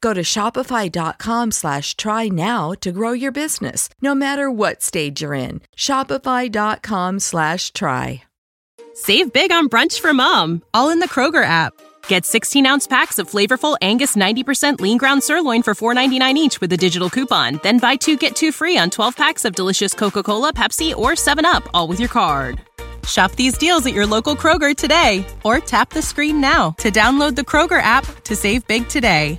Go to shopify.com slash try now to grow your business, no matter what stage you're in. Shopify.com slash try. Save big on brunch for mom, all in the Kroger app. Get 16 ounce packs of flavorful Angus 90% lean ground sirloin for $4.99 each with a digital coupon. Then buy two get two free on 12 packs of delicious Coca Cola, Pepsi, or 7UP, all with your card. Shop these deals at your local Kroger today or tap the screen now to download the Kroger app to save big today.